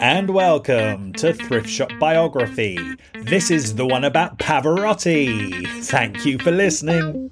and welcome to Thrift Shop Biography. This is the one about Pavarotti. Thank you for listening.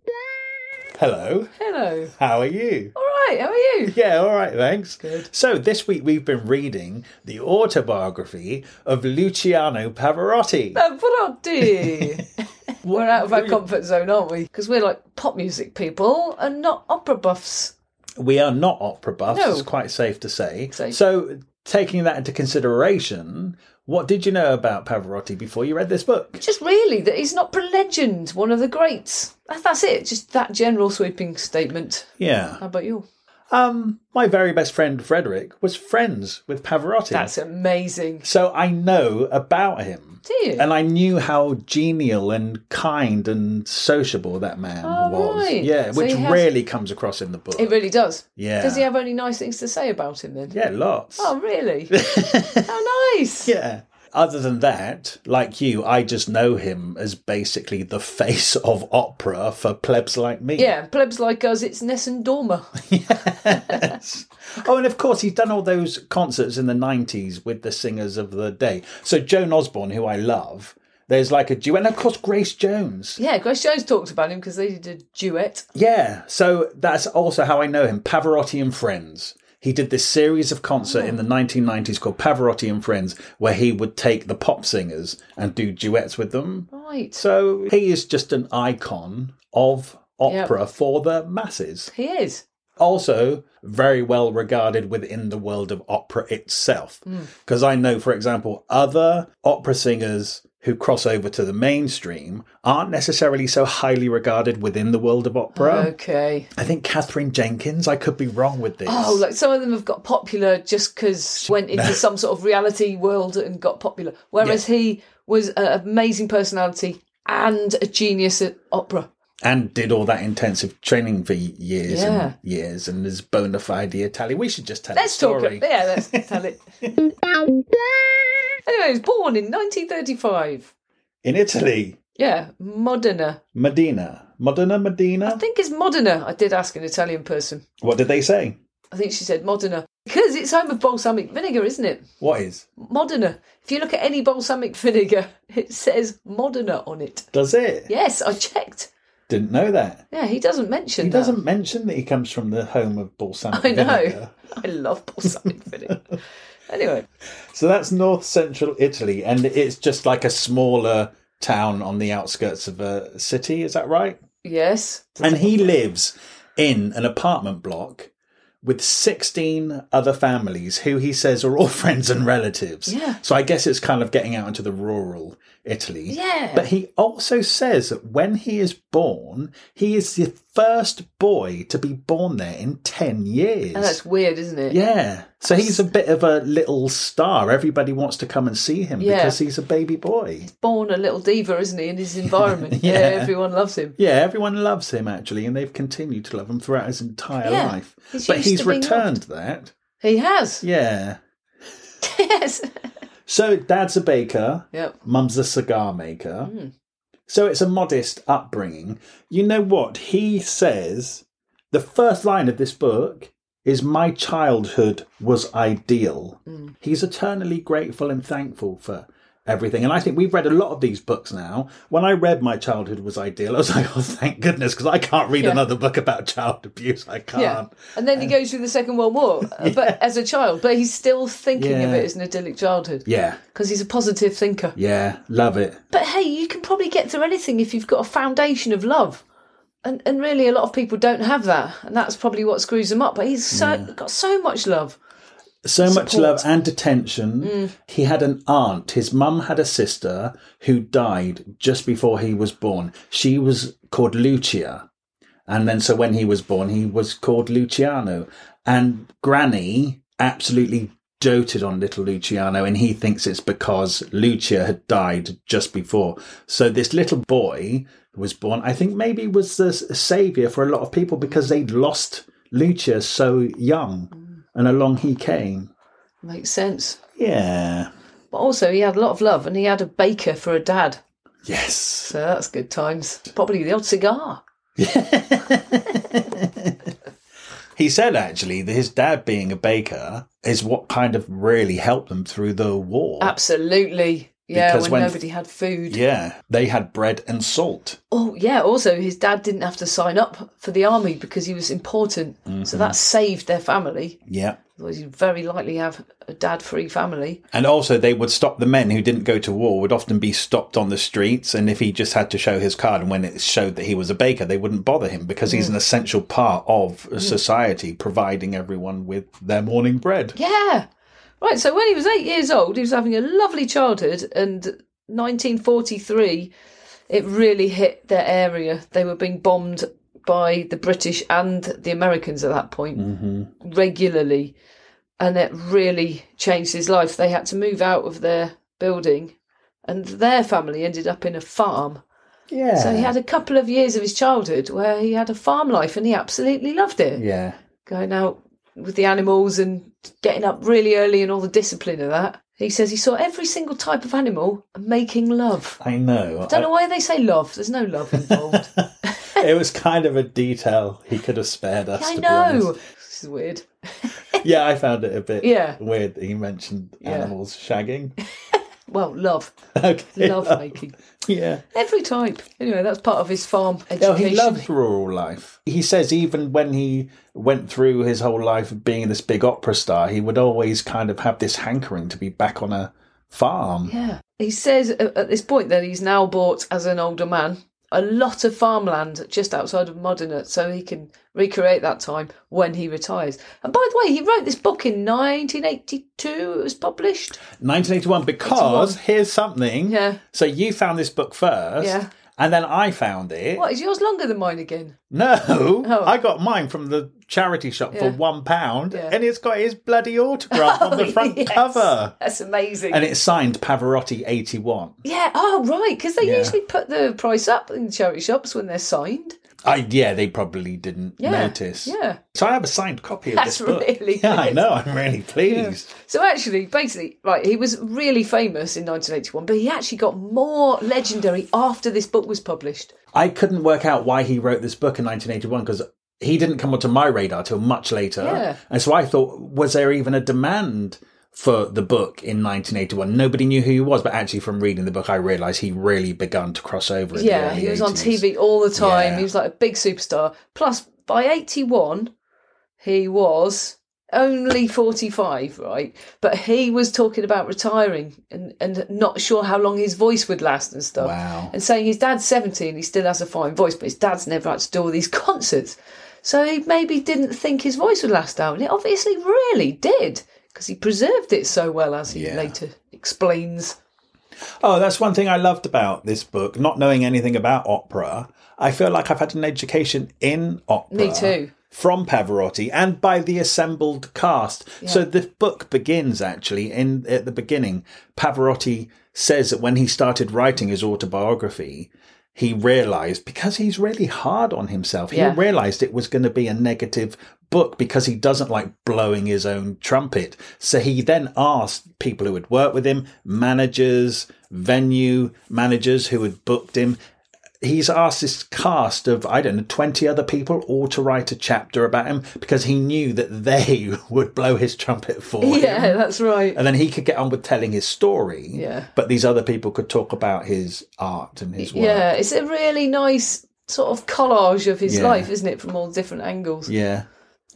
Hello, Hello. how are you? All right, how are you? Yeah, all right, thanks. Good. So, this week we've been reading the autobiography of Luciano Pavarotti. Uh, Pavarotti. we're out of our comfort zone, aren't we? Because we're like pop music people and not opera buffs. We are not opera buffs, No. it's quite safe to say. Safe. So, taking that into consideration, what did you know about Pavarotti before you read this book? Just really that he's not a legend, one of the greats. That's it. Just that general sweeping statement. Yeah. How about you? Um, my very best friend Frederick was friends with Pavarotti. That's amazing. so I know about him. Do you? And I knew how genial and kind and sociable that man Oh, was. right. Yeah, So which has- rarely comes across in the book. it really does. Yeah. Does he have only nice things to say about him then? yeah, lots. Oh, really? How nice. Yeah. Other than that, like you, I just know him as basically the face of opera for plebs like me. Yeah, plebs like us, it's Nessun Dorma. Yes. Oh, and of course, he's done all those concerts in the 90s with the singers of the day. So, Joan Osborne, who I love, there's like a duet. And of course, Grace Jones. Yeah, Grace Jones talked about him because they did a duet. Yeah. So, that's also how I know him Pavarotti and Friends. He did this series of concert in the 1990s called Pavarotti and Friends, where he would take the pop singers and do duets with them. Right. So, he is just an icon of opera for the masses. He is. also very well regarded within the world of opera itself. Hmm. Because I know, for example, other opera singers who cross over to the mainstream aren't necessarily so highly regarded within the world of opera. Okay. I think Katherine Jenkins, I could be wrong with this. Oh, like some of them have got popular just because went into some sort of reality world and got popular. Whereas he was an amazing personality and a genius at opera. and did all that intensive training for years Yeah. and years and is bona fide Italian. We should just tell Let's talk. story. Yeah, let's tell it. anyway, he was born in 1935. In Italy, Yeah, Modena. Medina. Modena, Medina? I think it's Modena. I did ask an Italian person. What did they say? I think she said Modena. Because it's home of balsamic vinegar, isn't it? What is? Modena. If you look at any balsamic vinegar, it says Modena on it. Does it? Yes, I checked. Didn't know that. Yeah, he doesn't mention He that. doesn't mention that he comes from the home of balsamic I know. vinegar. I love balsamic vinegar. Anyway, So that's north central Italy, and it's just like a smaller town on the outskirts of a city. Is that right? yes. And he lives in an apartment block with 16 other families who he says are all friends and relatives. Yeah. So I guess it's kind of getting out into the rural Italy. Yeah. But he also says that when he is born, he is the first boy to be born there in 10 years. And that's weird, isn't it? yeah. So he's a bit of a little star. Everybody wants to come and see him Yeah. because he's a baby boy. He's born a little diva, isn't he, in his environment? Yeah. yeah. everyone loves him. Yeah, everyone loves him actually, and they've continued to love him throughout his entire Yeah, life. he's but he's returned that. He has. Yeah. yes. So dad's a baker, Yep. mum's a cigar maker. Hmm. So it's a modest upbringing. You know what? He says the first line of this book is My childhood was ideal. Hmm. He's eternally grateful and thankful for everything. And I think we've read a lot of these books now. When I read My Childhood Was Ideal, I was like, oh, thank goodness, because I can't read Yeah. another book about child abuse. I can't. Yeah. And then he goes through the Second World War, uh, but as a child, but he's still thinking of it as an idyllic childhood Yeah. because he's a positive thinker. Yeah. Love it. But hey, you can probably get through anything if you've got a foundation of love. And and really a lot of people don't have that. And that's probably what screws them up. But he's so got so much love. So much love and attention. Mm. He had an aunt. His mum had a sister who died just before he was born. She was called Lucia. And then so when he was born, he was called Luciano. And Granny absolutely doted on little Luciano and he thinks it's because Lucia had died just before. So this little boy who was born, I think maybe was the savior for a lot of people because they'd lost Lucia so young mm. And along he came. Makes sense. Yeah. But also he had a lot of love and he had a baker for a dad. Yes. So that's good times. Probably the odd cigar. He said actually that his dad being a baker is what kind of really helped them through the war. Absolutely. Yeah, Because when, when- nobody had food. Yeah, they had bread and salt. Oh, yeah. Also, his dad didn't have to sign up for the army because he was important. Mm-hmm. So that saved their family. Yeah. Otherwise, you'd very likely have a dad free family. And also, they would stop the men who didn't go to war, would often be stopped on the streets. And if he just had to show his card, and when it showed that he was a baker, they wouldn't bother him because he's an essential part of society, providing everyone with their morning bread. Yeah. Right. So when he was eight years old, he was having a lovely childhood. And 1943, it really hit their area. They were being bombed by the British and the Americans at that point mm-hmm. regularly. And it really changed his life. They had to move out of their building, and their family ended up in a farm. Yeah. So he had a couple of years of his childhood where he had a farm life and he absolutely loved it. Yeah. Going out with the animals and getting up really early and all the discipline of that. He says he saw every single type of animal making love. I know. I don't know why they say love. There's no love involved. it was kind of a detail he could have spared us. I to be know. This is weird. Yeah, I found it a bit Yeah. weird that he mentioned Yeah. animals shagging. Well, love. okay. Love making. Yeah. Every type. Anyway, that's part of his farm education. No, he loved rural life. He says even when he went through his whole life of being this big opera star, he would always kind of have this hankering to be back on a farm. Yeah. He says at at this point that he's now bought, as an older man, a lot of farmland just outside of Modena so he can recreate that time when he retires. And by the way, he wrote this book in 1982, it was published. 1981, because here's something. Yeah. So you found this book first. Yeah. And then I found it. What, is yours longer than mine again? No, Oh. I got mine from the charity shop for one pound, Yeah. and it's got his bloody autograph on the oh, front Yes. cover, That's amazing. and it's signed Pavarotti eighty one. yeah, oh, right, because they Yeah. usually put the price up in charity shops when they're signed. I yeah, they probably didn't Yeah. notice. Yeah. So I have a signed copy of That's this book. really yeah, I know. I'm really pleased. So actually, basically, right, he was really famous in 1981, but he actually got more legendary after this book was published. I couldn't work out why he wrote this book in 1981 because he didn't come onto my radar till much later. Yeah. And so I thought, was there even a demand for the book in 1981? Nobody knew who he was, but actually from reading the book, I realised he really begun to cross over. Yeah, he was on TV all the time. Yeah. He was like a big superstar. Plus, by 81, he was only 45, right? But he was talking about retiring and, and not sure how long his voice would last and stuff. Wow. And saying his dad's 70 and he still has a fine voice, but his dad's never had to do all these concerts. So he maybe didn't think his voice would last out. And it obviously really did because he preserved it so well, as he Yeah. later explains. Oh, that's one thing I loved about this book. Not knowing anything about opera, I feel like I've had an education in opera. Me too. From Pavarotti and by the assembled cast. So the book begins actually in at the beginning. Pavarotti says that when he started writing his autobiography, he realized because he's really hard on himself, Yeah. he realized it was going to be a negative book because he doesn't like blowing his own trumpet. So he then asked people who had worked with him, managers, venue managers who had booked him. He's asked this cast of, I don't know, 20 other people all to write a chapter about him because he knew that they would blow his trumpet for him. Yeah, that's right. And then he could get on with telling his story. Yeah. But these other people could talk about his art and his work. Yeah, it's a really nice sort of collage of his Yeah. life, isn't it, from all different angles? Yeah.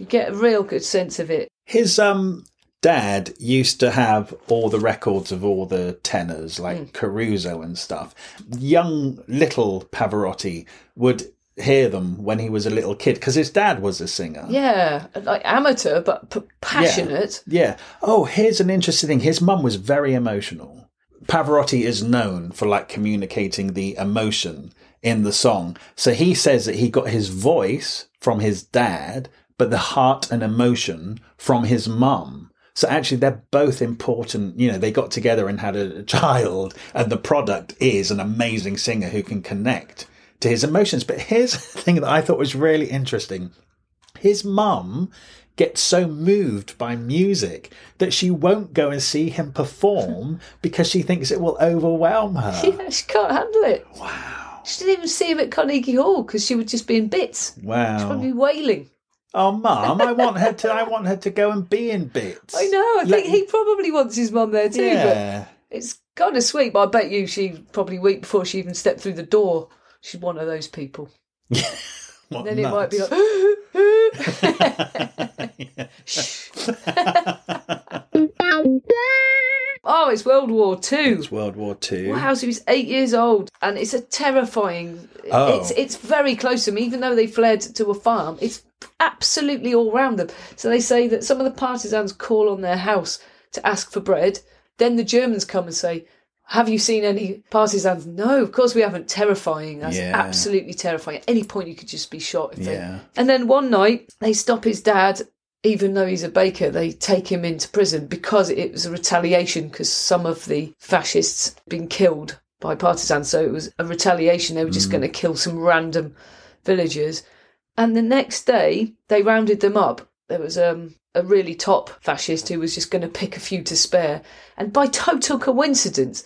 You get a real good sense of it. His um dad used to have all the records of all the tenors like Hmm. Caruso and stuff. Young little Pavarotti would hear them when he was a little kid because his dad was a singer. Yeah, like amateur but p- passionate. Yeah. Oh, here's an interesting thing. His mum was very emotional. Pavarotti is known for like communicating the emotion in the song. So he says that he got his voice from his dad, but the heart and emotion from his mum. So actually, they're both important. You know, they got together and had a, child, and the product is an amazing singer who can connect to his emotions. But here's the thing that I thought was really interesting his mum gets so moved by music that she won't go and see him perform because she thinks it will overwhelm her. Yeah, she can't handle it. Wow. She didn't even see him at Carnegie Hall because she would just be in bits. Wow. She'd probably wailing. Oh, mum, I want her to. I want her to go and be in bits. I know. I Let- think he probably wants his mum there too. Yeah. But it's kind of sweet. But I bet you she probably weep before she even stepped through the door. She's one of those people. What Then it might be like. Shh. oh, it's World War Two. It's World War Two. Wow, so he's eight years old, and it's a terrifying. Oh. It's it's very close to them, even though they fled to a farm. It's absolutely all round them. So they say that some of the partisans call on their house to ask for bread. Then the Germans come and say, "Have you seen any partisans?" No, of course we haven't. Terrifying. That's Yeah. absolutely terrifying. At any point, you could just be shot. If they... Yeah. And then one night they stop his dad. Even though he's a baker, they take him into prison because it was a retaliation because some of the fascists had been killed by partisans. So it was a retaliation. They were just mm. going to kill some random villagers. And the next day, they rounded them up. There was um, a really top fascist who was just going to pick a few to spare. And by total coincidence,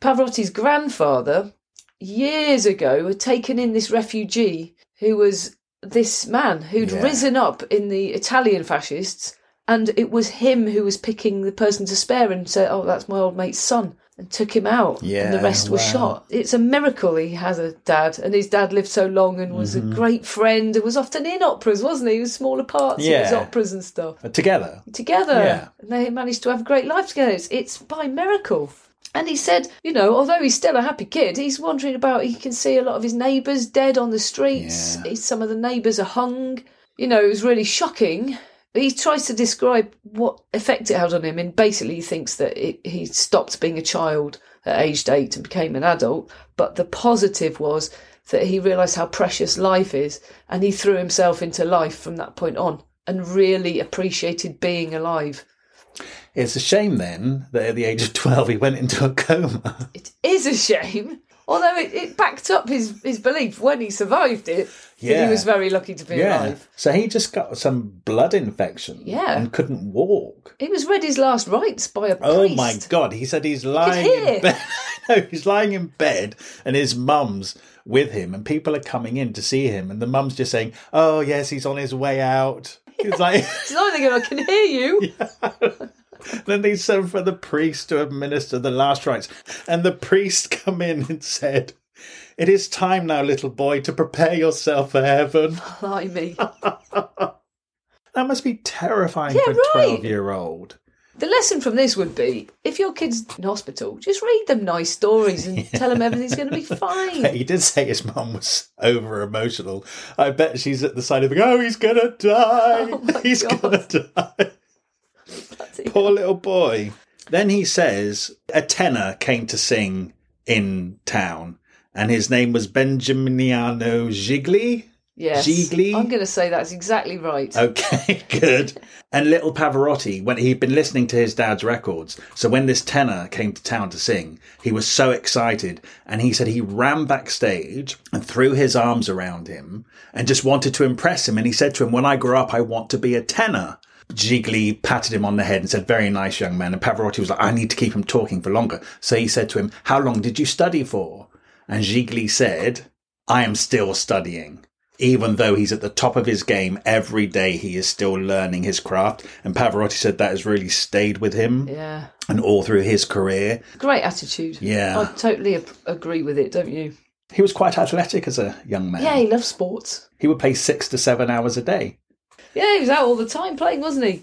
Pavarotti's grandfather, years ago, had taken in this refugee who was this man who'd Yeah. risen up in the Italian fascists. And it was him who was picking the person to spare and said, Oh, that's my old mate's son. And took him out. Yeah, and the rest were wow. shot. It's a miracle he has a dad. And his dad lived so long and was Mm-hmm. a great friend and was often in operas, wasn't he? He was smaller parts in his Yeah. operas and stuff But together. together. Yeah. And they managed to have a great life together. It's, it's by miracle. And he said, you know, although he's still a happy kid, he's wandering about. He can see a lot of his neighbours dead on the streets. Yeah. Some of the neighbours are hung. You know, it was really shocking. He tries to describe what effect it had on him, and basically he thinks that it, he stopped being a child at aged eight and became an adult. But the positive was that he realised how precious life is, and he threw himself into life from that point on, and really appreciated being alive. It's a shame then that at the age of 12 he went into a coma. It is a shame, although it, it backed up his, his belief when he survived it Yeah. he was very lucky to be alive. So he just got some blood infection. Yeah. And couldn't walk. He was read his last rites by a oh priest. Oh my god! He said he's lying in bed. no, he's lying in bed, and his mum's with him, and people are coming in to see him, and the mum's just saying, "Oh yes, he's on his way out." He's like, they go, I can hear you. then they sent for the priest to administer the last rites, and the priest come in and said, "It is time now, little boy, to prepare yourself for heaven." Blimey. That must be terrifying Yeah, for a right. twelve-year-old. The lesson from this would be if your kid's in hospital, just read them nice stories and tell them everything's going to be fine. He did say his mum was over emotional. I bet she's at the side of the oh, he's gonna die. Oh he's gonna die. Poor little boy. Then he says a tenor came to sing in town, and his name was Beniamino Gigli. Yes. Gigli? I'm going to say that's exactly right. Okay, good. And little Pavarotti, when he'd been listening to his dad's records, so when this tenor came to town to sing, he was so excited. And he said he ran backstage and threw his arms around him and just wanted to impress him. And he said to him, When I grow up, I want to be a tenor. Gigli patted him on the head and said, Very nice, young man. And Pavarotti was like, I need to keep him talking for longer. So he said to him, How long did you study for? And Gigli said, I am still studying even though he's at the top of his game every day, he is still learning his craft. And Pavarotti said that has really stayed with him Yeah. and all through his career. Great attitude. Yeah. I totally ap- agree with it, don't you? He was quite athletic as a young man. Yeah, he loved sports. He would play six to seven hours a day. Yeah, he was out all the time playing, wasn't he?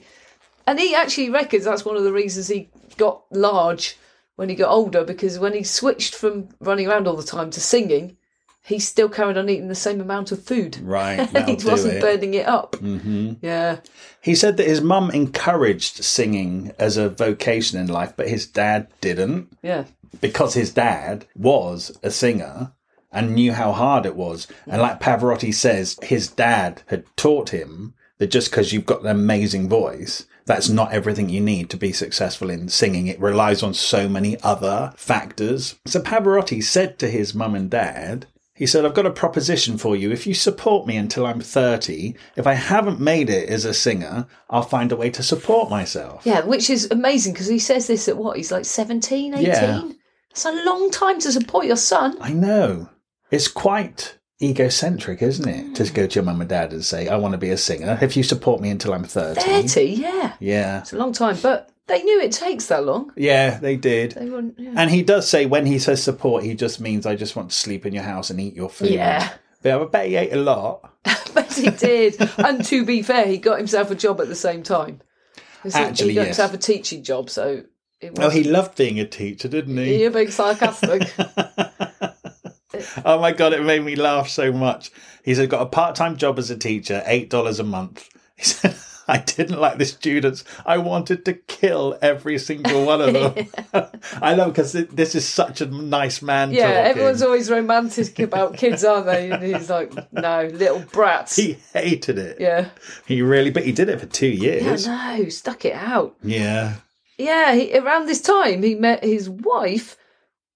And he actually reckons that's one of the reasons he got large when he got older because when he switched from running around all the time to singing, he still carried on eating the same amount of food. Right, he wasn't it. burning it up. Mm-hmm. Yeah. He said that his mum encouraged singing as a vocation in life, but his dad didn't Yeah. because his dad was a singer and knew how hard it was. And like Pavarotti says, his dad had taught him that just because you've got an amazing voice, that's not everything you need to be successful in singing. It relies on so many other factors. So Pavarotti said to his mum and dad, he said, I've got a proposition for you. If you support me until I'm 30, if I haven't made it as a singer, I'll find a way to support myself. Yeah, which is amazing because he says this at what? He's like 17, 18? Yeah. It's a long time to support your son. I know. It's quite egocentric, isn't it? To go to your mum and dad and say, I want to be a singer. If you support me until I'm 30. 30, yeah. Yeah. It's a long time, but they knew it takes that long. Yeah, they did. They weren't, yeah. And he does say when he says support, he just means I just want to sleep in your house and eat your food. Yeah. But I bet he ate a lot. but he did. and to be fair, he got himself a job at the same time. Actually, he got yes. himself a teaching job, so it was. Oh, he loved being a teacher, didn't he? You're being sarcastic. Oh my god, it made me laugh so much. He said, got a part time job as a teacher, $8 a month. He said, I didn't like the students. I wanted to kill every single one of them. I love because this is such a nice man yeah, talking. everyone's always romantic about kids, aren't they? And he's like, no, little brats. He hated it. yeah. He really, but he did it for two years. Yeah, no, stuck it out. Yeah. Yeah, he, around this time, he met his wife,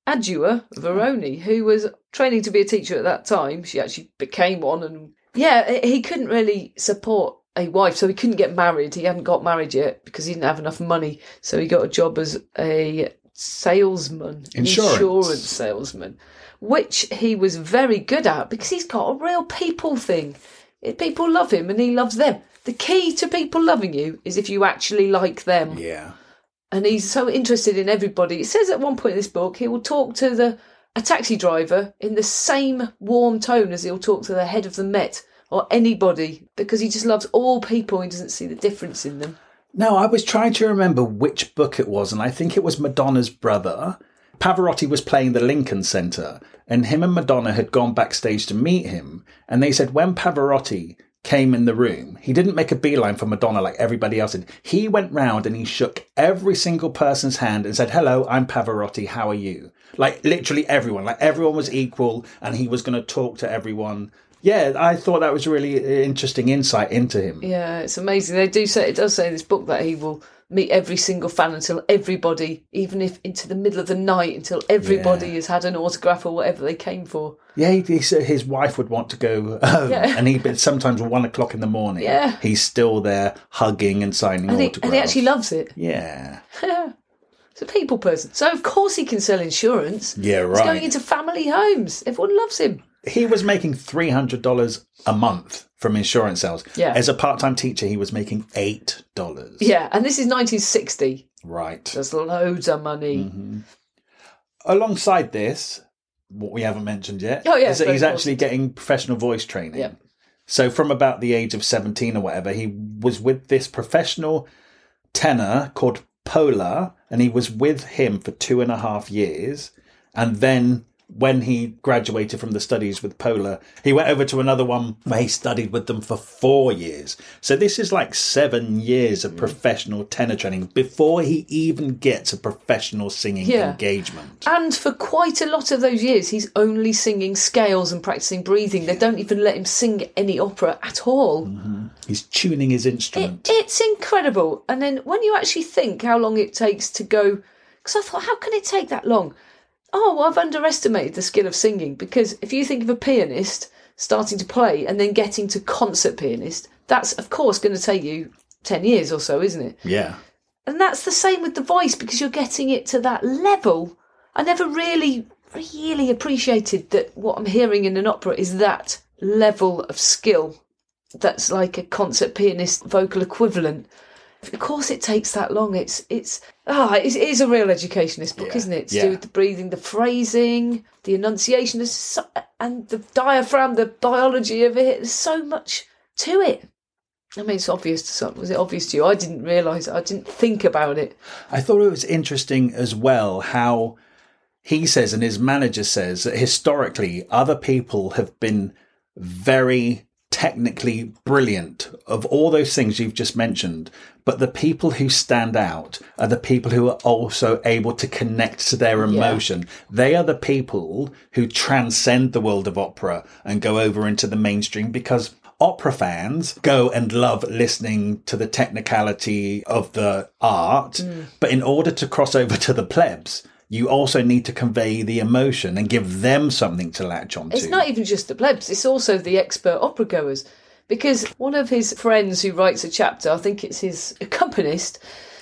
Adua Veroni, who was training to be a teacher at that time. She actually became one, and yeah, he couldn't really support a wife, so he couldn't get married. He hadn't got married yet because he didn't have enough money. So he got a job as a salesman, Insurance. insurance salesman, which he was very good at because he's got a real people thing. People love him, and he loves them. The key to people loving you is if you actually like them Yeah. and he's so interested in everybody. It says at one point in this book he will talk to the a taxi driver in the same warm tone as he'll talk to the head of the Met or anybody because he just loves all people. He doesn't see the difference in them. No, I was trying to remember which book it was, and I think it was Madonna's brother. Pavarotti was playing the Lincoln Center, and him and Madonna had gone backstage to meet him. And they said when Pavarotti came in the room, he didn't make a beeline for Madonna like everybody else did. He went round and he shook every single person's hand and said, Hello, I'm Pavarotti. How are you? Like literally everyone, like everyone was equal, and he was going to talk to everyone. Yeah, I thought that was really interesting insight into him. Yeah, it's amazing. They do say it does say in this book that he will meet every single fan until everybody, even if into the middle of the night, until everybody Yeah. has had an autograph or whatever they came for. Yeah, he, he said his wife would want to go home, Yeah. and he but sometimes one o'clock in the morning. Yeah. he's still there hugging and signing And he, autographs. and he actually loves it. yeah, He's a people person. So, of course, he can sell insurance. yeah, He's going into family homes. Everyone loves him. he was making three hundred dollars a month from insurance sales. Yeah. as a part-time teacher, he was making eight dollars. Yeah, and this is 1960. right. There's loads of money. Mm-hmm. Alongside this, what we haven't mentioned yet, Oh, yeah, is that he's actually getting professional voice training. Yeah. So from about the age of 17 or whatever, he was with this professional tenor called Pola, and he was with him for two and a half years. And then when he graduated from the studies with Pola, he went over to another one where he studied with them for four years. So this is like seven years Mm. of professional tenor training before he even gets a professional singing Yeah. engagement. And for quite a lot of those years, he's only singing scales and practicing breathing. They don't even let him sing any opera at all. He's tuning his It, instrument. it's incredible. And then when you actually think how long it takes to go, because I thought, how can it take that long? Oh, well, I've underestimated the skill of singing because if you think of a pianist starting to play and then getting to concert pianist, that's of course going to take you 10 years or so, isn't it? yeah. And that's the same with the voice because you're getting it to that level. I never really, really appreciated that what I'm hearing in an opera is that level of skill that's like a concert pianist vocal equivalent. Of course, it takes that long. It's it's ah, it is a real education. This book, Yeah. isn't it? To Yeah. do with the breathing, the phrasing, the enunciation, so, and the diaphragm, the biology of it. There's so much to it. I mean, it's obvious to some. Was it obvious to you? I didn't realise. it. I didn't think about it. I thought it was interesting as well how he says and his manager says that historically other people have been very technically brilliant of all those things you've just mentioned. But the people who stand out are the people who are also able to connect to their emotion. They are the people who transcend the world of opera and go over into the mainstream because opera fans go and love listening to the technicality of the art. Mm. But in order to cross over to the plebs, you also need to convey the emotion and give them something to latch onto. It's not even just the plebs, it's also the expert opera goers. Because one of his friends who writes a chapter, I think it's his accompanist,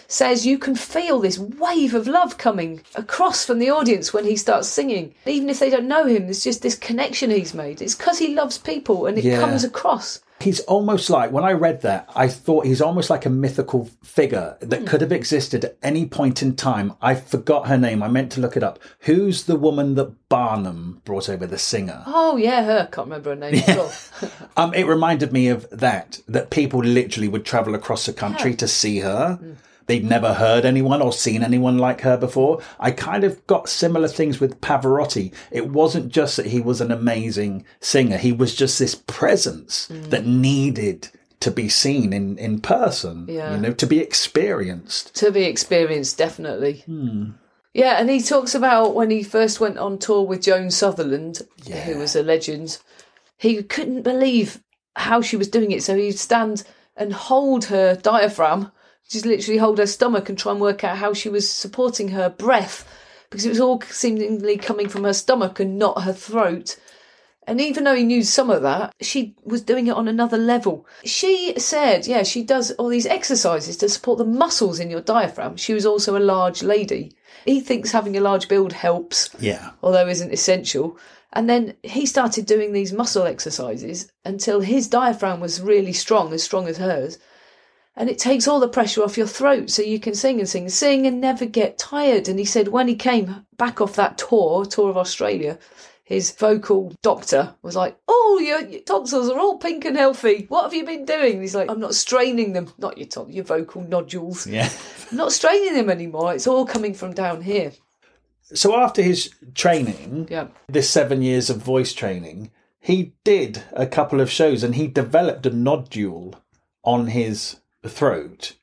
says you can feel this wave of love coming across from the audience when he starts singing. Even if they don't know him, there's just this connection he's made. It's because he loves people and it Yeah. comes across. He's almost like, when I read that, I thought he's almost like a mythical figure that could have existed at any point in time. I forgot her name. I meant to look it up. Who's the woman that Barnum brought over, the singer? Oh, yeah, her. Can't remember her name at all. Um, it reminded me of that, that people literally would travel across the country to see her. They'd never heard anyone or seen anyone like her before. I kind of got similar things with Pavarotti. It wasn't just that he was an amazing singer, he was just this presence mm. that needed to be seen in, in person, Yeah. you know, to be experienced. to be experienced, definitely. Hmm. Yeah, and he talks about when he first went on tour with Joan Sutherland, who was a legend. He couldn't believe how she was doing it, so he'd stand and hold her diaphragm, just literally hold her stomach and try and work out how she was supporting her breath, because it was all seemingly coming from her stomach and not her throat. And even though he knew some of that, she was doing it on another level. She said, yeah, she does all these exercises to support the muscles in your diaphragm. She was also a large lady. He thinks having a large build helps, Yeah. although isn't essential. And then he started doing these muscle exercises until his diaphragm was really strong, as strong as hers. And it takes all the pressure off your throat so you can sing and sing and sing and never get tired. And he said when he came back off that tour, tour of Australia, his vocal doctor was like, Oh, your, your tonsils are all pink and healthy. What have you been doing? And he's like, I'm not straining them. Not your, ton- your vocal nodules. Yeah. I'm not straining them anymore. It's all coming from down here. So after his training, Yeah. this seven years of voice training, he did a couple of shows and he developed a nodule on his throat.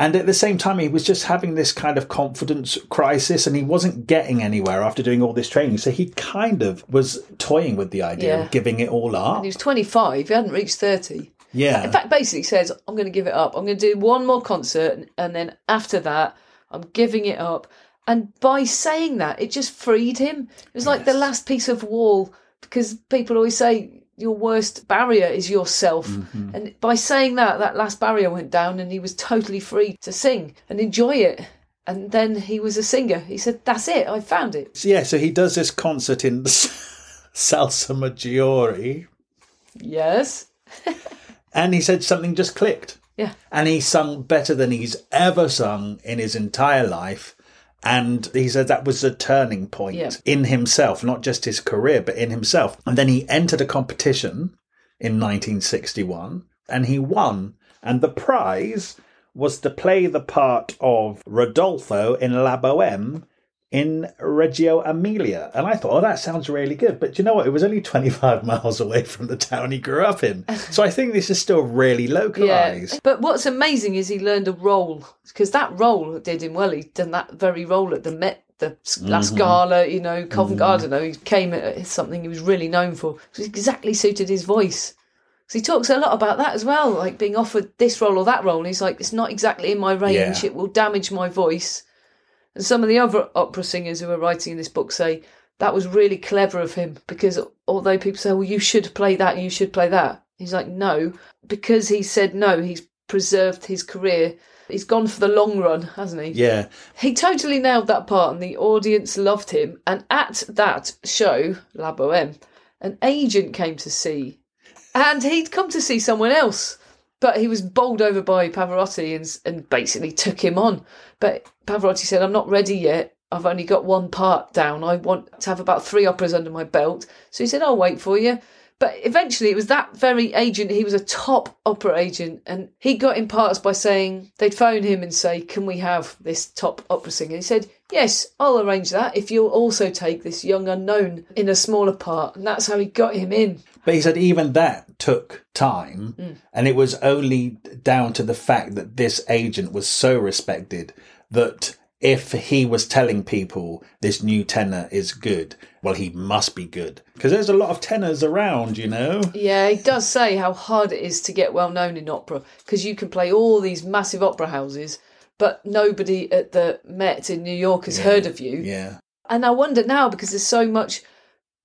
And at the same time, he was just having this kind of confidence crisis and he wasn't getting anywhere after doing all this training. So he kind of was toying with the idea Yeah. of giving it all up. He was 25. He hadn't reached 30. Yeah. In fact, basically says, I'm going to give it up. I'm going to do one more concert, and- and then after that, I'm giving it up. And by saying that, it just freed him. It was like the last piece of wall, because people always say your worst barrier is yourself. Mm-hmm. And by saying that, that last barrier went down, and he was totally free to sing and enjoy it. And then he was a singer. He said, That's it, I found it. So, yeah, so he does this concert in Salsa Maggiore Yes. and he said something just clicked. Yeah. and he sung better than he's ever sung in his entire life. And he said that was a turning point Yeah. in himself, not just his career, but in himself. And then he entered a competition in 1961 and he won. And the prize was to play the part of Rodolfo in La Boheme in Reggio Emilia. And I thought, oh, that sounds really good. But do you know what? It was only 25 miles away from the town he grew up in. So I think this is still really localized. Yeah. But what's amazing is he learned a role because that role did him well. He'd done that very role at the Met, the La Scala, mm-hmm. you know, Covent mm-hmm. Garden. Oh, he came at something he was really known for. It exactly suited his voice. So he talks a lot about that as well, like being offered this role or that role. And he's like, it's not exactly in my range. Yeah. It will damage my voice. And some of the other opera singers who are writing in this book say that was really clever of him because although people say, well, you should play that, you should play that, he's like, no, because he said no, he's preserved his career. He's gone for the long run, hasn't he? Yeah. He totally nailed that part, and the audience loved him. And at that show, La Boheme, an agent came to see, and he'd come to see someone else, but he was bowled over by Pavarotti and, and basically took him on. But Pavarotti said, I'm not ready yet. I've only got one part down. I want to have about three operas under my belt. So he said, I'll wait for you. But eventually, it was that very agent. He was a top opera agent, and he got in parts by saying they'd phone him and say, "Can we have this top opera singer?" He said, "Yes, I'll arrange that if you'll also take this young unknown in a smaller part." And that's how he got him in. But he said even that took time, mm. and it was only down to the fact that this agent was so respected that if he was telling people this new tenor is good, well, he must be good. Because there's a lot of tenors around, you know? Yeah, he does say how hard it is to get well known in opera because you can play all these massive opera houses, but nobody at the Met in New York has heard of you. Yeah. And I wonder now because there's so much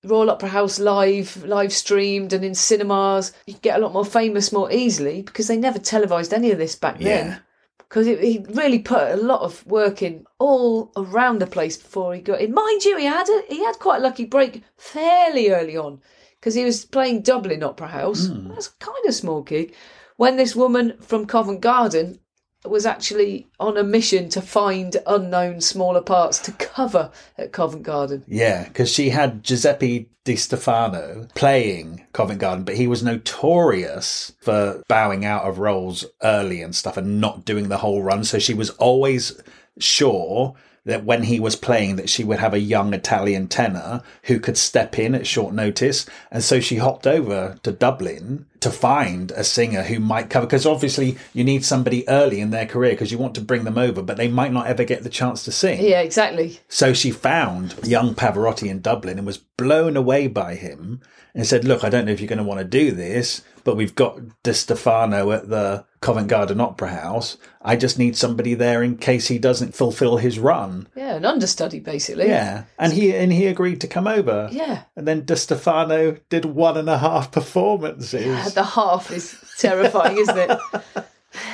Royal Opera House live, live streamed, and in cinemas, you get a lot more famous more easily because they never televised any of this back Yeah. then. because he really put a lot of work in all around the place before he got in. Mind you, he had a, he had quite a lucky break fairly early on because he was playing Dublin Opera House. Hmm. That's kind of small gig. When this woman from Covent Garden was actually on a mission to find unknown smaller parts to cover at Covent Garden. Yeah, because she had Giuseppe Di Stefano playing Covent Garden, but he was notorious for bowing out of roles early and stuff and not doing the whole run. So she was always sure that when he was playing that she would have a young Italian tenor who could step in at short notice. And so she hopped over to Dublin to find a singer who might cover, because obviously you need somebody early in their career because you want to bring them over, but they might not ever get the chance to sing. Yeah, exactly. So she found young Pavarotti in Dublin and was blown away by him and said, Look, I don't know if you're going to want to do this, but we've got Di Stefano at the Covent Garden Opera House. I just need somebody there in case he doesn't fulfill his run. Yeah, an understudy basically. Yeah. And he and he agreed to come over. Yeah. And then Di Stefano did one and a half performances. The half is terrifying, isn't it?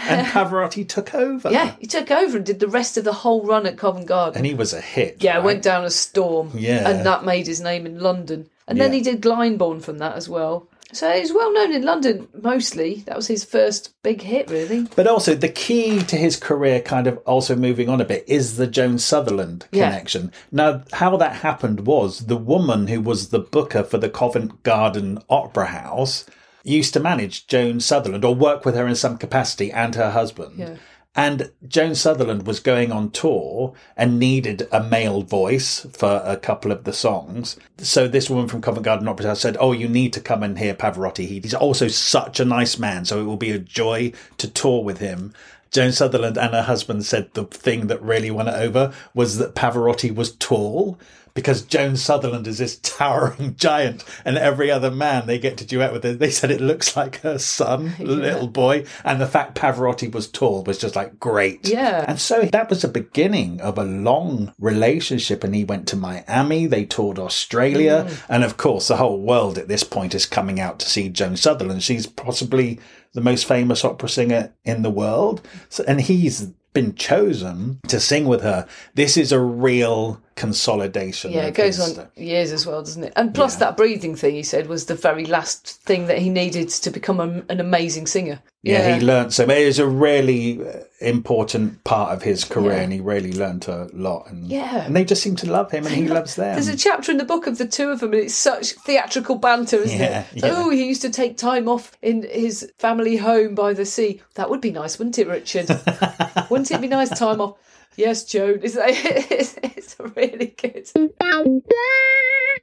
and Pavarotti took over. Yeah, he took over and did the rest of the whole run at Covent Garden. And he was a hit. yeah, right? went down a storm. Yeah. And that made his name in London. And then he did Glyndebourne from that as well. So he's well known in London mostly. That was his first big hit, really. But also, the key to his career, kind of also moving on a bit, is the Joan Sutherland Yeah. connection. Now, how that happened was the woman who was the booker for the Covent Garden Opera House used to manage Joan Sutherland or work with her in some capacity and her husband. Yeah. And Joan Sutherland was going on tour and needed a male voice for a couple of the songs. So this woman from Covent Garden Opera House said, "Oh, you need to come and hear Pavarotti. He's also such a nice man, so it will be a joy to tour with him." Joan Sutherland and her husband said the thing that really won it over was that Pavarotti was tall because Joan Sutherland is this towering giant, and every other man they get to duet with, they said it looks like her son, little boy, and the fact Pavarotti was tall was just like great. Yeah. And so that was the beginning of a long relationship, and he went to Miami, they toured Australia, mm. and of course, the whole world at this point is coming out to see Joan Sutherland. She's possibly the most famous opera singer in the world, so, and he's been chosen to sing with her. This is a real consolidation. Yeah, it goes on years as well, doesn't it? And plus, that breathing thing he said was the very last thing that he needed to become a, an amazing singer. Yeah, he learned so. It was a really uh, important part of his career, Yeah. and he really learned a lot. And Yeah. and they just seem to love him, and he loves them. There's a chapter in the book of the two of them, and it's such theatrical banter, isn't Yeah, it? Yeah. Oh, he used to take time off in his family home by the sea. That would be nice, wouldn't it, Richard? wouldn't it be nice time off? Yes, Joan. It's, it's, it's really good.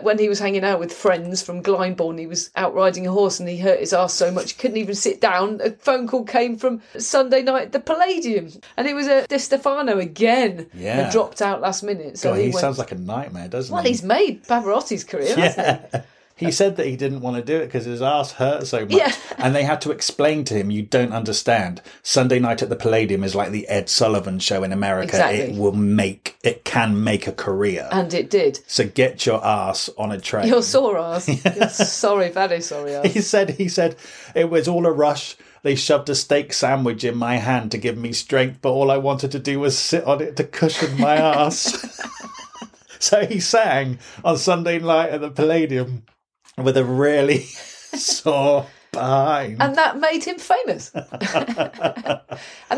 When he was hanging out with friends from Glyndebourne, he was out riding a horse and he hurt his ass so much he couldn't even sit down. A phone call came from Sunday night at the Palladium, and it was a Di Stefano again. Yeah. dropped out last minute. So God, he, he went, sounds like a nightmare, doesn't well, he? Well, he's made Pavarotti's career, hasn't he? yeah. He said that he didn't want to do it because his ass hurt so much. Yeah. And they had to explain to him, you don't understand. Sunday night at the Palladium is like the Ed Sullivan show in America. Exactly. It will make, it can make a career. And it did. so get your ass on a train. You're sore ass. Sorry, very sorry ass. He said, he said, it was all a rush. They shoved a steak sandwich in my hand to give me strength, but all I wanted to do was sit on it to cushion my ass. so he sang on Sunday night at the Palladium with a really sore behind. And that made him famous. and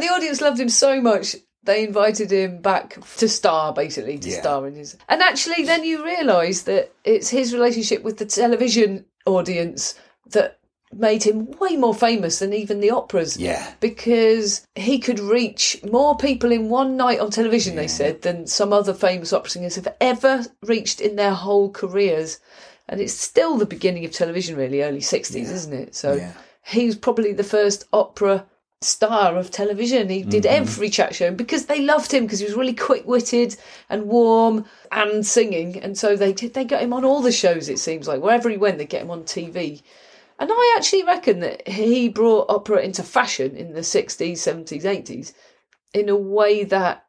the audience loved him so much. They invited him back to star, basically, to Yeah. star in his. And actually, then you realise that it's his relationship with the television audience that made him way more famous than even the operas. yeah. because he could reach more people in one night on television, they said, than some other famous opera singers have ever reached in their whole careers. And it's still the beginning of television, really, early 60s, isn't it? So Yeah. was probably the first opera star of television. He did Mm-hmm. every chat show because they loved him because he was really quick witted and warm and singing. And so they did, they got him on all the shows, it seems like. Wherever he went, they get him on TV. And I actually reckon that he brought opera into fashion in the 60s, 70s, 80s in a way that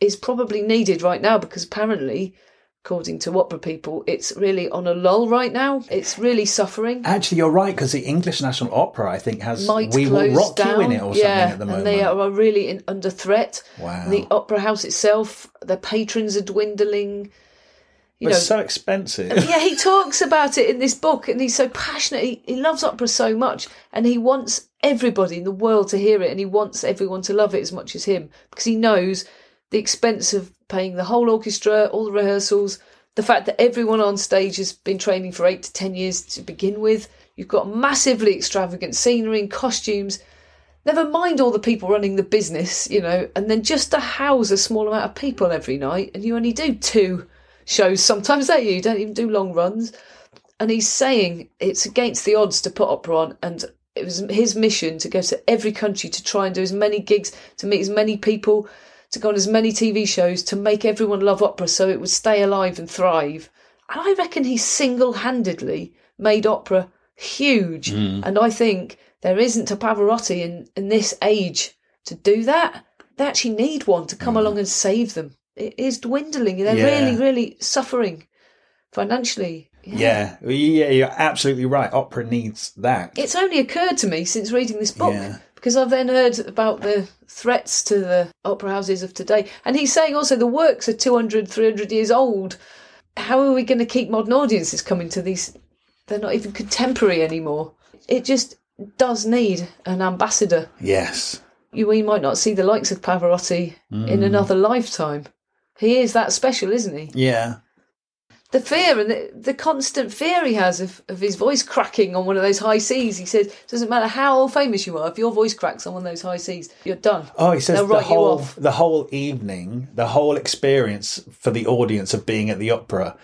is probably needed right now because apparently according to opera people, it's really on a lull right now. It's really suffering. Actually, you're right because the English National Opera, I think, has Might "We Will Rock down. You" in it or yeah, something at the moment. and they are really in, under threat. Wow. The opera house itself, their patrons are dwindling. You But know, it's so expensive. yeah, he talks about it in this book, and he's so passionate. He, he loves opera so much, and he wants everybody in the world to hear it, and he wants everyone to love it as much as him because he knows the expense of paying the whole orchestra, all the rehearsals, the fact that everyone on stage has been training for eight to ten years to begin with. You've got massively extravagant scenery and costumes. Never mind all the people running the business, you know, and then just to house a small amount of people every night, and you only do two shows sometimes, don't you? You don't even do long runs. And he's saying it's against the odds to put opera on, and it was his mission to go to every country to try and do as many gigs, to meet as many people, to go on as many TV shows, to make everyone love opera so it would stay alive and thrive. And I reckon he single handedly made opera huge. Hmm. And I think there isn't a Pavarotti in, in this age to do that. They actually need one to come hmm. along and save them. It is dwindling. They're Yeah. really, really suffering financially. yeah, yeah, you're absolutely right. Opera needs that. It's only occurred to me since reading this book Yeah. Because I've then heard about the threats to the opera houses of today. And he's saying also the works are 200, 300 years old. How are we going to keep modern audiences coming to these? They're not even contemporary anymore. It just does need an ambassador. yes. You, we might not see the likes of Pavarotti in mm. another lifetime. He is that special, isn't he? Yeah. The fear and the, the constant fear he has of, of his voice cracking on one of those high Cs. He says, doesn't matter how famous you are, if your voice cracks on one of those high Cs, you're done. Oh, he says They'll the whole the whole evening, the whole experience for the audience of being at the opera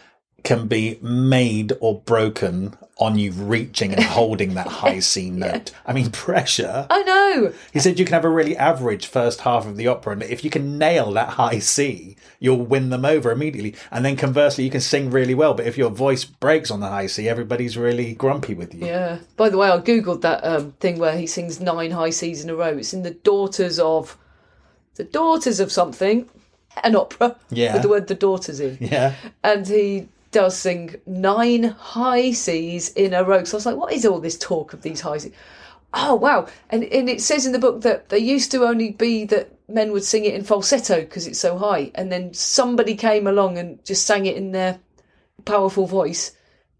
can be made or broken on you reaching and holding that high C note. I mean, pressure. I know. He said you can have a really average first half of the opera, and if you can nail that high C, you'll win them over immediately. And then conversely, you can sing really well, but if your voice breaks on the high C, everybody's really grumpy with you. Yeah. By the way, I googled that um, thing where he sings nine high Cs in a row. It's in the Daughters of the Daughters of something, an opera Yeah. with the word the Daughters in, Yeah. and he does sing nine high Cs in a row. So I was like, what is all this talk of these high Cs? Oh wow! And and it says in the book that they used to only be that men would sing it in falsetto because it's so high, and then somebody came along and just sang it in their powerful voice,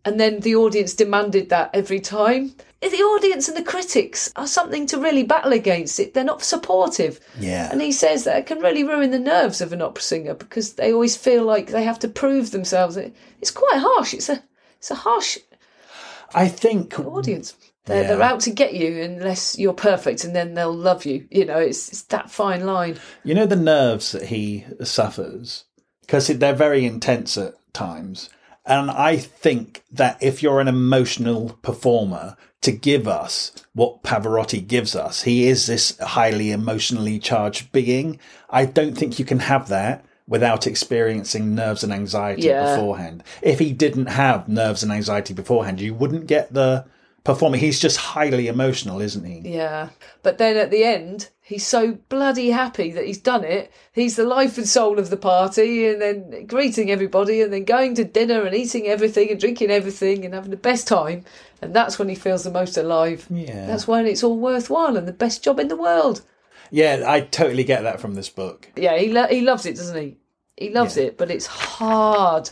and then the audience demanded that every time. The audience and the critics are something to really battle against. It they're not supportive. Yeah. And he says that it can really ruin the nerves of an opera singer because they always feel like they have to prove themselves. It's quite harsh. It's a it's a harsh I think audience. They're, Yeah. they're out to get you unless you're perfect, and then they'll love you. You know, it's it's that fine line. You know the nerves that he suffers because they're very intense at times. And I think that if you're an emotional performer, to give us what Pavarotti gives us, he is this highly emotionally charged being. I don't think you can have that without experiencing nerves and anxiety Yeah. beforehand. If he didn't have nerves and anxiety beforehand, you wouldn't get the performer. He's just highly emotional, isn't he? Yeah. But then at the end, he's so bloody happy that he's done it. He's the life and soul of the party, and then greeting everybody, and then going to dinner and eating everything and drinking everything and having the best time. And that's when he feels the most alive. Yeah. That's when it's all worthwhile and the best job in the world. Yeah, I totally get that from this book. Yeah, he lo- he loves it, doesn't he? He loves Yeah. it, but it's hard.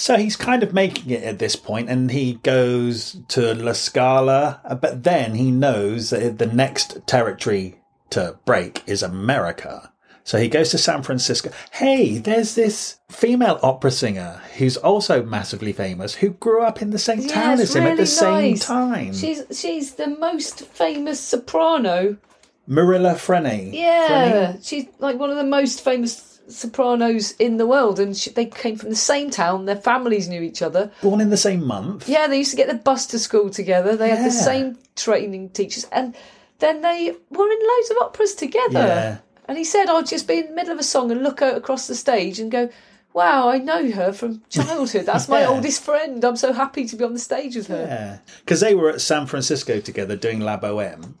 So he's kind of making it at this point, and he goes to La Scala, uh, but then he knows that the next territory to break is America. So he goes to San Francisco. Hey, there's this female opera singer who's also massively famous who grew up in the same Yeah, town as him at the really same time. She's she's the most famous soprano. Mirella Freni. Yeah, she's like one of the most famous sopranos in the world, and she, they came from the same town. Their families knew each other. Born in the same month. Yeah, they used to get the bus to school together. They had the same training teachers, and then they were in loads of operas together. Yeah. And he said, "I'd just be in the middle of a song and look out across the stage and go." Wow, I know her from childhood. That's my Yeah. oldest friend. I'm so happy to be on the stage with her. Yeah, because they were at San Francisco together doing La Boheme,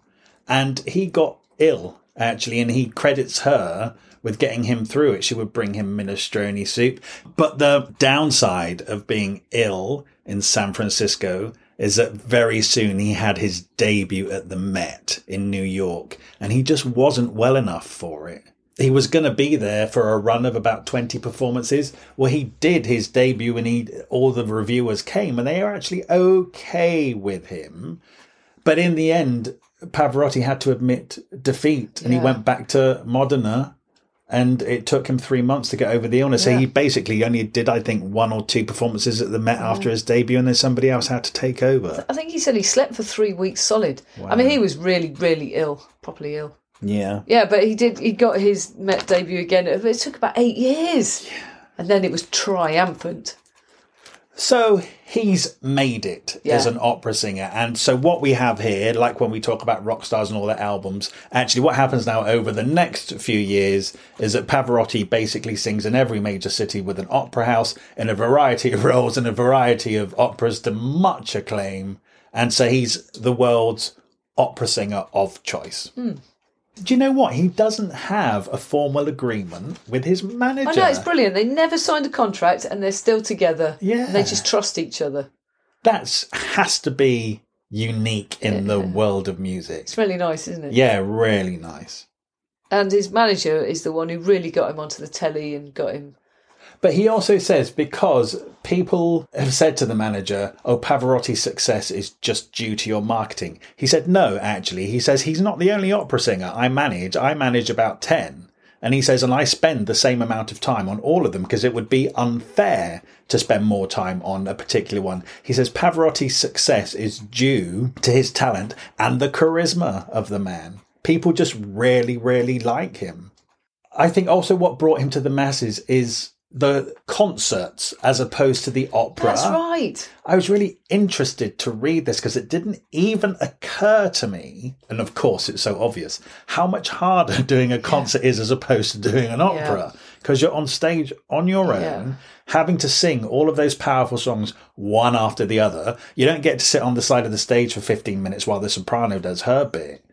and he got ill actually, and he credits her with getting him through it. She would bring him minestrone soup. But the downside of being ill in San Francisco is that very soon he had his debut at the Met in New York and he just wasn't well enough for it. He was going to be there for a run of about 20 performances. Well, he did his debut and he, all the reviewers came and they were actually okay with him. But in the end, Pavarotti had to admit defeat and Yeah. he went back to Modena and it took him three months to get over the illness. So he basically only did, I think, one or two performances at the Met after his debut, and then somebody else had to take over. I think he said he slept for three weeks solid. I mean, he was really, really ill, properly ill. Yeah. Yeah, but he did. He got his Met debut again. It took about eight years, and then it was triumphant. So he's made it Yeah. as an opera singer. And so what we have here, like when we talk about rock stars and all their albums, actually what happens now over the next few years is that Pavarotti basically sings in every major city with an opera house in a variety of roles and a variety of operas to much acclaim. And so he's the world's opera singer of choice. Hmm. Do you know what? He doesn't have a formal agreement with his manager. I know it's brilliant. They never signed a contract, and they're still together. Yeah. and they just trust each other. That's has to be unique in the world of music. It's really nice, isn't it? Yeah, really nice. And his manager is the one who really got him onto the telly and got him. But he also says because people have said to the manager, "Oh, Pavarotti's success is just due to your marketing." He said, "No, actually." He says he's not the only opera singer I manage. I manage about 10." And he says, "And I spend the same amount of time on all of them because it would be unfair to spend more time on a particular one." He says Pavarotti's success is due to his talent and the charisma of the man. People just really, really like him. I think also what brought him to the masses is the concerts as opposed to the opera. That's right. I was really interested to read this because it didn't even occur to me, and of course it's so obvious, how much harder doing a concert is as opposed to doing an opera. Because you're on stage on your own, Yeah. having to sing all of those powerful songs one after the other. You don't get to sit on the side of the stage for 15 minutes while the soprano does her bit.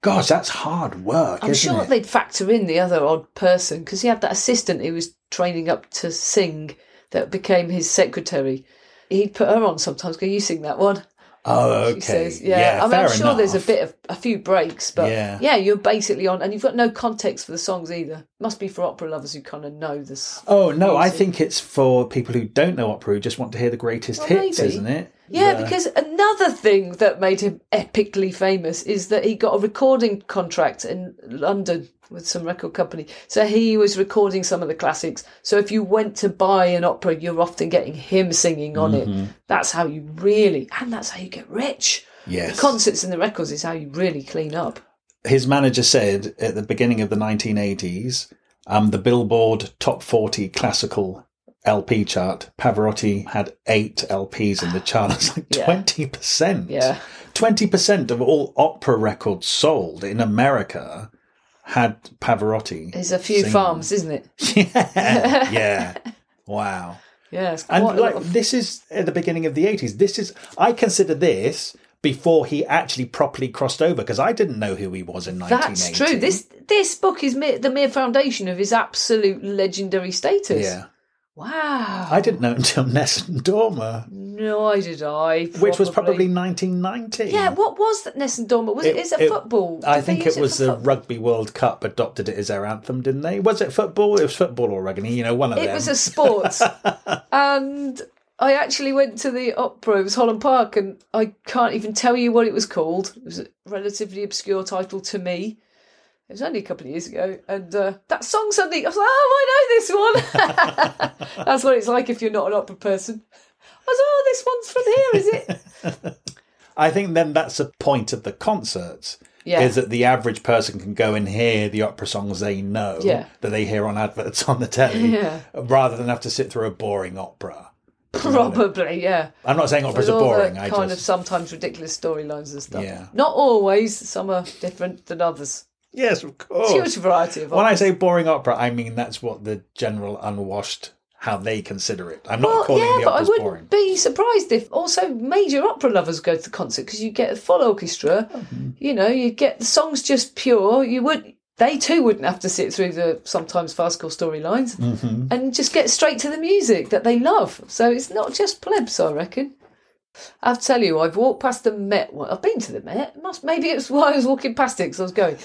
Gosh, that's hard work, I'm sure it? they'd factor in the other odd person because he had that assistant who was training up to sing that became his secretary. He'd put her on sometimes. Go, you sing that one. Oh, okay. She says, "Yeah." I mean, I'm sure there's a bit of a few breaks, but Yeah. yeah. you're basically on, and you've got no context for the songs either. Must be for opera lovers who kind of know this. Oh no, I think it's for people who don't know opera who just want to hear the greatest Well, hits, maybe. isn't it? Yeah, The- because another thing that made him epically famous is that he got a recording contract in London with some record company. So he was recording some of the classics. So if you went to buy an opera, you're often getting him singing on Mm-hmm. it. That's how you really, and that's how you get rich. yes. The concerts and the records is how you really clean up. His manager said at the beginning of the 1980s, um, the Billboard Top 40 Classical LP chart, Pavarotti had eight LPs in the chart. It's like Yeah. 20%. Yeah. 20% of all opera records sold in America had Pavarotti. There's a few singing. farms, isn't it? yeah. yeah. Wow. Yeah, And like of this is at the beginning of the 80s. This is I consider this before he actually properly crossed over because I didn't know who he was in 1980. That's true. This this book is mere, the mere foundation of his absolute legendary status. Yeah. Wow. I didn't know until Nessun Dorma, No, I did I. which was probably 1990. Yeah, what was that and Dormer? Was it, It- is it it- football? I Did think it was for the football? Rugby World Cup adopted it as their anthem, didn't they? Was it football? It was football or rugby, you know, one of It them. It was a sport. and I actually went to the opera, it was Holland Park, and I can't even tell you what it was called. It was a relatively obscure title to me. It was only a couple of years ago, and uh, that song suddenly, I was like, oh, I know this one. That's what it's like if you're not an opera person. I was, like, oh, this one's from here, is it? I think then that's the point of the concerts. Yeah. Is that the average person can go and hear the opera songs they know Yeah. that they hear on adverts on the telly Yeah. rather than have to sit through a boring opera. Probably, yeah. I'm not saying operas are boring. the I kind of sometimes ridiculous storylines and stuff. Yeah. Not always. Some are different than others. Yes, of course. Huge variety of When I say boring opera, I mean that's what the general unwashed how they consider it. I'm not Well, calling yeah, the but I wouldn't boring. be surprised if also major opera lovers go to the concert because you get a full orchestra. Mm-hmm. You know, you get the songs just pure. You would they too wouldn't have to sit through the sometimes farcical storylines and just get straight to the music that they love. So it's not just plebs, I reckon. I'll tell you, I've walked past the Met. Well, I've been to the Met. Must maybe it's why I was walking past it because I was going,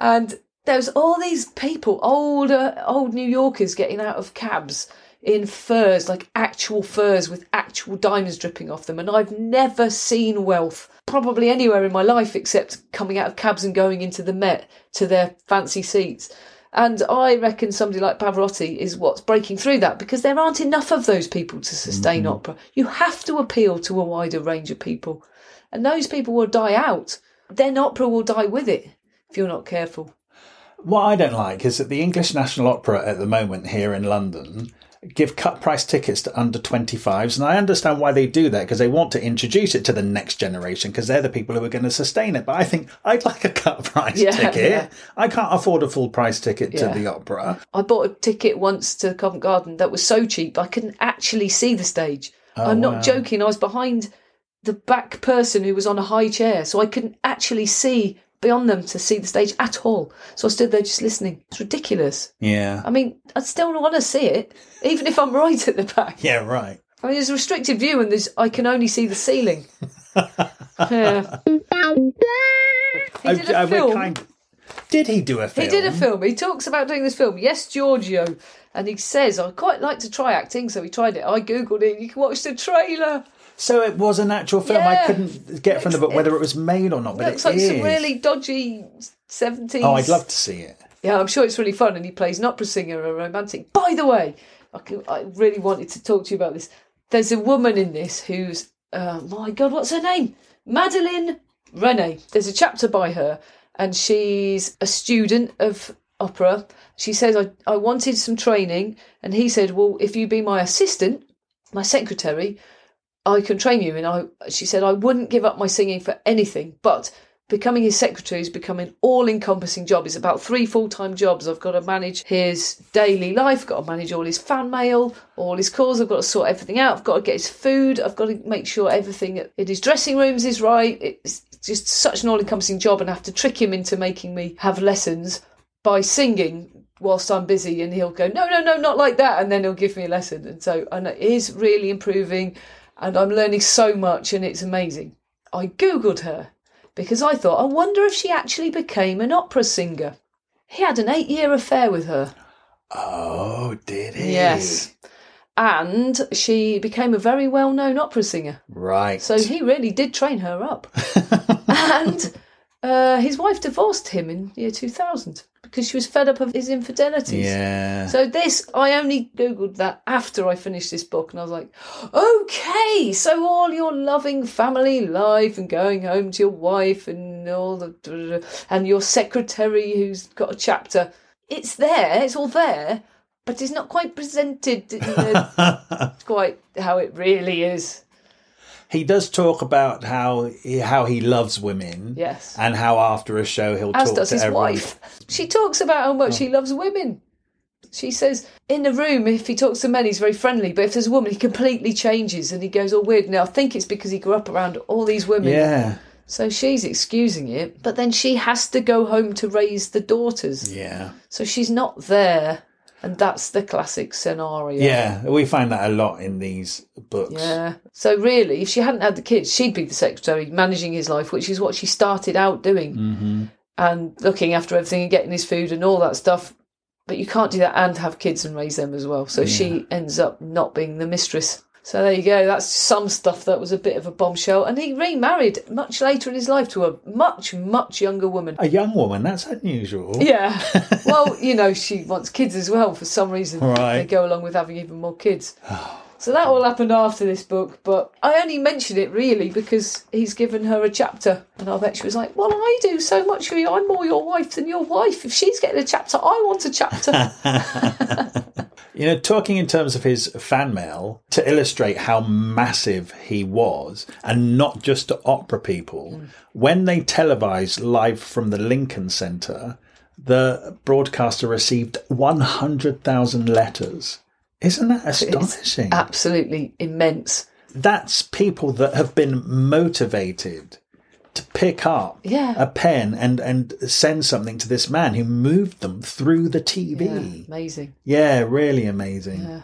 and there's all these people, older old New Yorkers, getting out of cabs in furs, like actual furs with actual diamonds dripping off them, and I've never seen wealth probably anywhere in my life except coming out of cabs and going into the Met to their fancy seats. And I reckon somebody like Pavarotti is what's breaking through that because there aren't enough of those people to sustain mm-hmm. opera. You have to appeal to a wider range of people. And those people will die out. Then opera will die with it if you're not careful. What I don't like is that the English National Opera at the moment here in London give cut price tickets to under 25s. And I understand why they do that because they want to introduce it to the next generation because they're the people who are going to sustain it. But I think I'd like a cut price Yeah, ticket. yeah. I can't afford a full price ticket Yeah. to the opera. I bought a ticket once to Covent Garden that was so cheap I couldn't actually see the stage. Oh, I'm not wow. joking. I was behind the back person who was on a high chair, so I couldn't actually see beyond them to see the stage at all. So I stood there just listening. It's ridiculous. Yeah. I mean, I still want to see it, even if I'm right at the back. Yeah, right. I mean, there's a restricted view, and there's I can only see the ceiling. yeah. He did a I- I would film. kind- Did he do a film? He did a film. He talks about doing this film. Yes, Giorgio. And he says, I quite like to try acting, so he tried it. I googled it. You can watch the trailer. So it was an actual film. I couldn't get from the book whether it was made or not, but Looks it like is. some really dodgy 70s. Oh, I'd love to see it. Yeah, I'm sure it's really fun. And he plays an opera singer, a romantic. By the way, I really wanted to talk to you about this. There's a woman in this who's, uh, my God, what's her name? Madelyn Renée. There's a chapter by her, and she's a student of opera. She says, I, I wanted some training. And he said, Well, if you be my assistant, my secretary, I can train you. And I, she said, I wouldn't give up my singing for anything, but becoming his secretary is becoming an all-encompassing job. It's about three full-time jobs. I've got to manage his daily life, got to manage all his fan mail, all his calls. I've got to sort everything out. I've got to get his food. I've got to make sure everything in his dressing rooms is right. It's just such an all-encompassing job, and I have to trick him into making me have lessons by singing whilst I'm busy, and he'll go, no, no, no, not like that, and then he'll give me a lesson. And so, and it is really improving, and I'm learning so much, and it's amazing. I googled her because I thought, I wonder if she actually became an opera singer. He had an eight-year affair with her. Oh, did he? Yes. And she became a very well known opera singer. Right. So he really did train her up. and uh, his wife divorced him in the year 2000 because she was fed up of his infidelities. yeah. So this, I only googled that after I finished this book, and I was like, okay, so all your loving family life and going home to your wife and all the and your secretary who's got a chapter, it's there, it's all there, but it's not quite presented in the, quite how it really is. He does talk about how he, how he loves women. Yes. And how after a show he'll as talk does to his everyone. wife. She talks about how much he oh. loves women. She says in the room, if he talks to men, he's very friendly, but if there's a woman, he completely changes and he goes all weird. Now, I think it's because he grew up around all these women. Yeah. So she's excusing it, but then she has to go home to raise the daughters. Yeah. So she's not there. And that's the classic scenario. Yeah. We find that a lot in these books. Yeah. So really, if she hadn't had the kids, she'd be the secretary managing his life, which is what she started out doing, mm-hmm. and looking after everything and getting his food and all that stuff. But you can't do that and have kids and raise them as well. So she ends up not being the mistress. So there you go. That's some stuff that was a bit of a bombshell. And he remarried much later in his life to a much, much younger woman. A young woman, that's unusual. Yeah. well, you know, she wants kids as well for some reason. Right. They go along with having even more kids. So that all happened after this book, but I only mention it really because he's given her a chapter, and I bet she was like, "Well, I do so much for you. I'm more your wife than your wife. If she's getting a chapter, I want a chapter." You know, talking in terms of his fan mail to illustrate how massive he was, and not just to opera people, mm. when they televised live from the Lincoln Center, the broadcaster received 100,000 letters. Isn't that astonishing? Absolutely immense. That's people that have been motivated to pick up Yeah. a pen and and send something to this man who moved them through the TV. Yeah, amazing. Yeah, really amazing. Yeah.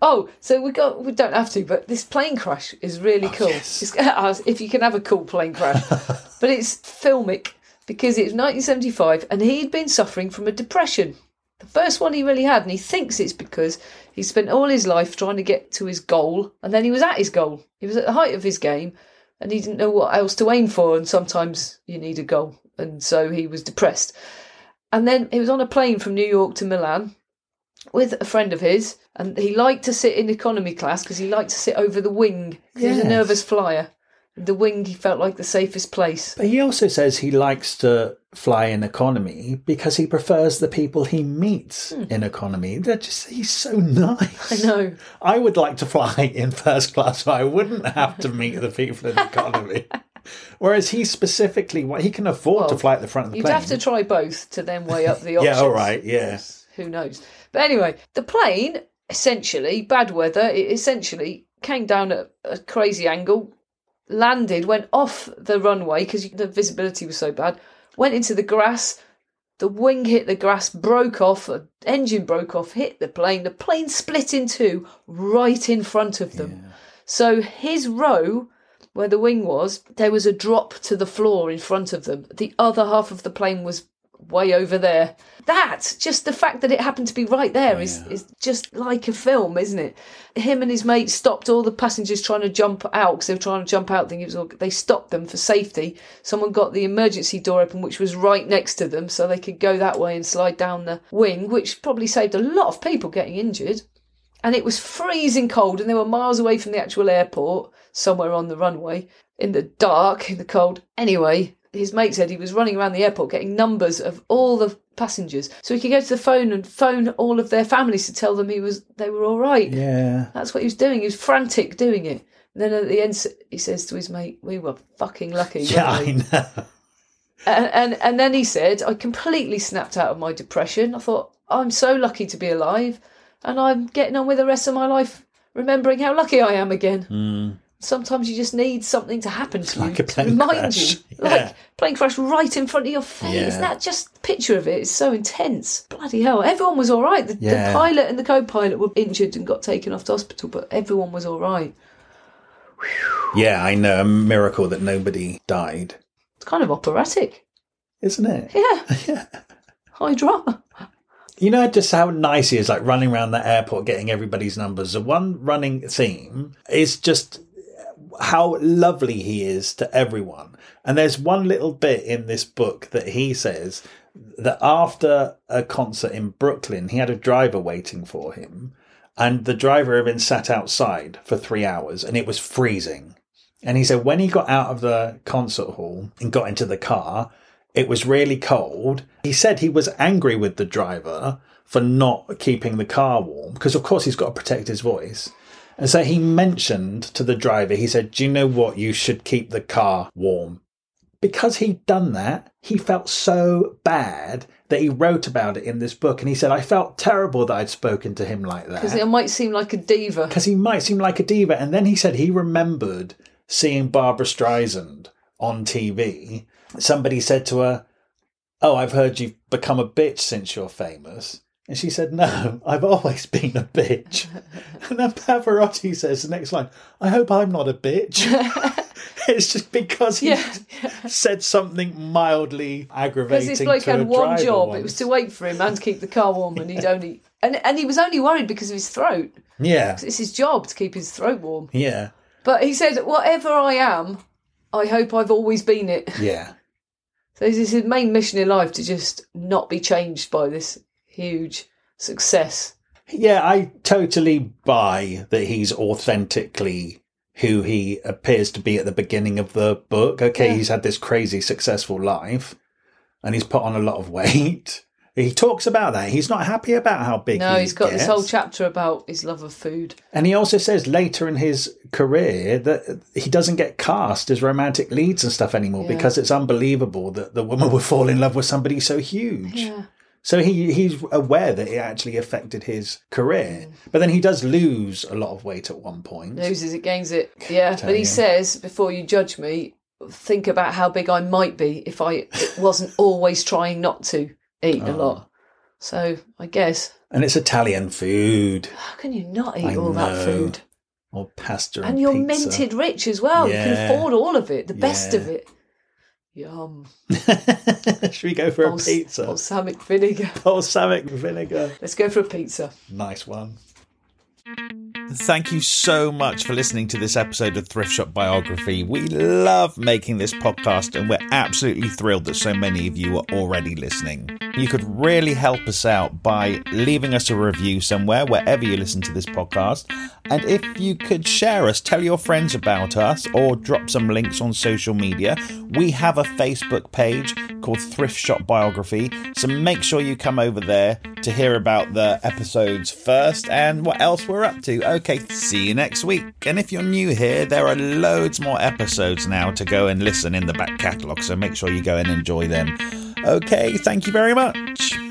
Oh, so we got we don't have to, but this plane crash is really oh, cool. yes. If you can have a cool plane crash, but it's filmic because it's 1975 and he'd been suffering from a depression. The first one he really had, and he thinks it's because he spent all his life trying to get to his goal, and then he was at his goal. He was at the height of his game, and he didn't know what else to aim for. And sometimes you need a goal, and so he was depressed. And then he was on a plane from New York to Milan with a friend of his, and he liked to sit in economy class because he liked to sit over the wing. 'cause He was a nervous flyer. The wing he felt like the safest place. But he also says he likes to fly in economy because he prefers the people he meets hmm. in economy. They're just he's so nice. I know. I would like to fly in first class, so I wouldn't have to meet the people in economy. Whereas he specifically, well, he can afford to fly at the front of the plane. You'd have to try both to then weigh up the options. yeah, all right, yeah. Who knows? But anyway, the plane essentially, bad weather, it essentially came down at a crazy angle, landed, went off the runway because the visibility was so bad, went into the grass. The wing hit the grass, broke off, the engine broke off, hit the plane. The plane split in two right in front of them. So his row, where the wing was, there was a drop to the floor in front of them. The other half of the plane was way over there. That, just the fact that it happened to be right there, oh, is is just like a film, isn't it? Him and his mate stopped all the passengers trying to jump out because they were trying to jump out. Thinking it was all, they stopped them for safety. Someone got the emergency door open, which was right next to them, so they could go that way and slide down the wing, which probably saved a lot of people getting injured and it was freezing cold and they were miles away from the actual airport somewhere on the runway in the dark in the cold anyway his mate said he was running around the airport getting numbers of all the passengers so he could go to the phone and phone all of their families to tell them he was they were all right Yeah. that's what he was doing he was frantic doing it and then at the end he says to his mate we were fucking lucky Yeah, we?" I know. and, and and then he said, I completely snapped out of my depression. I thought, I'm so lucky to be alive, and I'm getting on with the rest of my life, remembering how lucky I am again. Hmm. Sometimes you just need something to happen to like you a to remind crash. you, Yeah. like plane crash right in front of your face. Yeah. That just picture of it? It's so intense. Bloody hell! Everyone was all right. The, Yeah. the pilot and the co-pilot were injured and got taken off to hospital, but everyone was all right. Yeah, I know. A miracle that nobody died, It's kind of operatic. isn't it? Yeah, high drama. You know just how nice he is, like running around the airport getting everybody's numbers. The one running theme is just how lovely he is to everyone. And there's one little bit in this book that he says that after a concert in Brooklyn, he had a driver waiting for him, and the driver had been sat outside for three hours and it was freezing. And he said when he got out of the concert hall and got into the car, it was really cold. He said he was angry with the driver for not keeping the car warm because, of course, he's got to protect his voice. And so he mentioned to the driver, he said, Do you know what? You should keep the car warm. Because he'd done that, he felt so bad that he wrote about it in this book. And he said, I felt terrible that I'd spoken to him like that Because it might seem like a diva. because he might seem like a diva. And then he said he remembered seeing Barbra Streisand on TV. Somebody said to her, Oh, I've heard you've become a bitch since you're famous. And she said, No, I've always been a bitch. and then Pavarotti says the next line, I hope I'm not a bitch. it's just because he Yeah. said something mildly aggravating. Because this bloke had one job. once. It was to wait for him and keep the car warm, and he'd only and and he was only worried because of his throat. Yeah, It's his job to keep his throat warm. yeah, But he said, "Whatever I am, I hope I've always been it." yeah. So it's his main mission in life to just not be changed by this huge success. Yeah, I totally buy that he's authentically who he appears to be at the beginning of the book. Okay, Yeah. he's had this crazy successful life and he's put on a lot of weight. He talks about that. He's not happy about how big No, he he's got this whole chapter about his love of food. And he also says later in his career that he doesn't get cast as romantic leads and stuff anymore Yeah. because it's unbelievable that the woman would fall in love with somebody so huge. Yeah. So he he's aware that it actually affected his career. Mm. But then he does lose a lot of weight at one point. Loses it, gains it. Yeah, but you. he says, before you judge me, think about how big I might be if I wasn't always trying not to eat a lot. So I guess And it's Italian food. how can you not eat I all that food? Or pasta and, And you're pizza. minted rich as well. You can afford all of it, the best of it. Yum. Should we go for a pizza? Balsamic vinegar. Balsamic vinegar. Let's go for a pizza. Nice one. Thank you so much for listening to this episode of Thrift Shop Biography. We love making this podcast and we're absolutely thrilled that so many of you are already listening. You could really help us out by leaving us a review somewhere, wherever you listen to this podcast. And if you could share us, tell your friends about us, or drop some links on social media, we have a Facebook page called Thrift Shop Biography. So make sure you come over there to hear about the episodes first and what else we're up to. Okay, see you next week. And if you're new here, there are loads more episodes now to go and listen in the back catalogue. So make sure you go and enjoy them. Okay, thank you very much.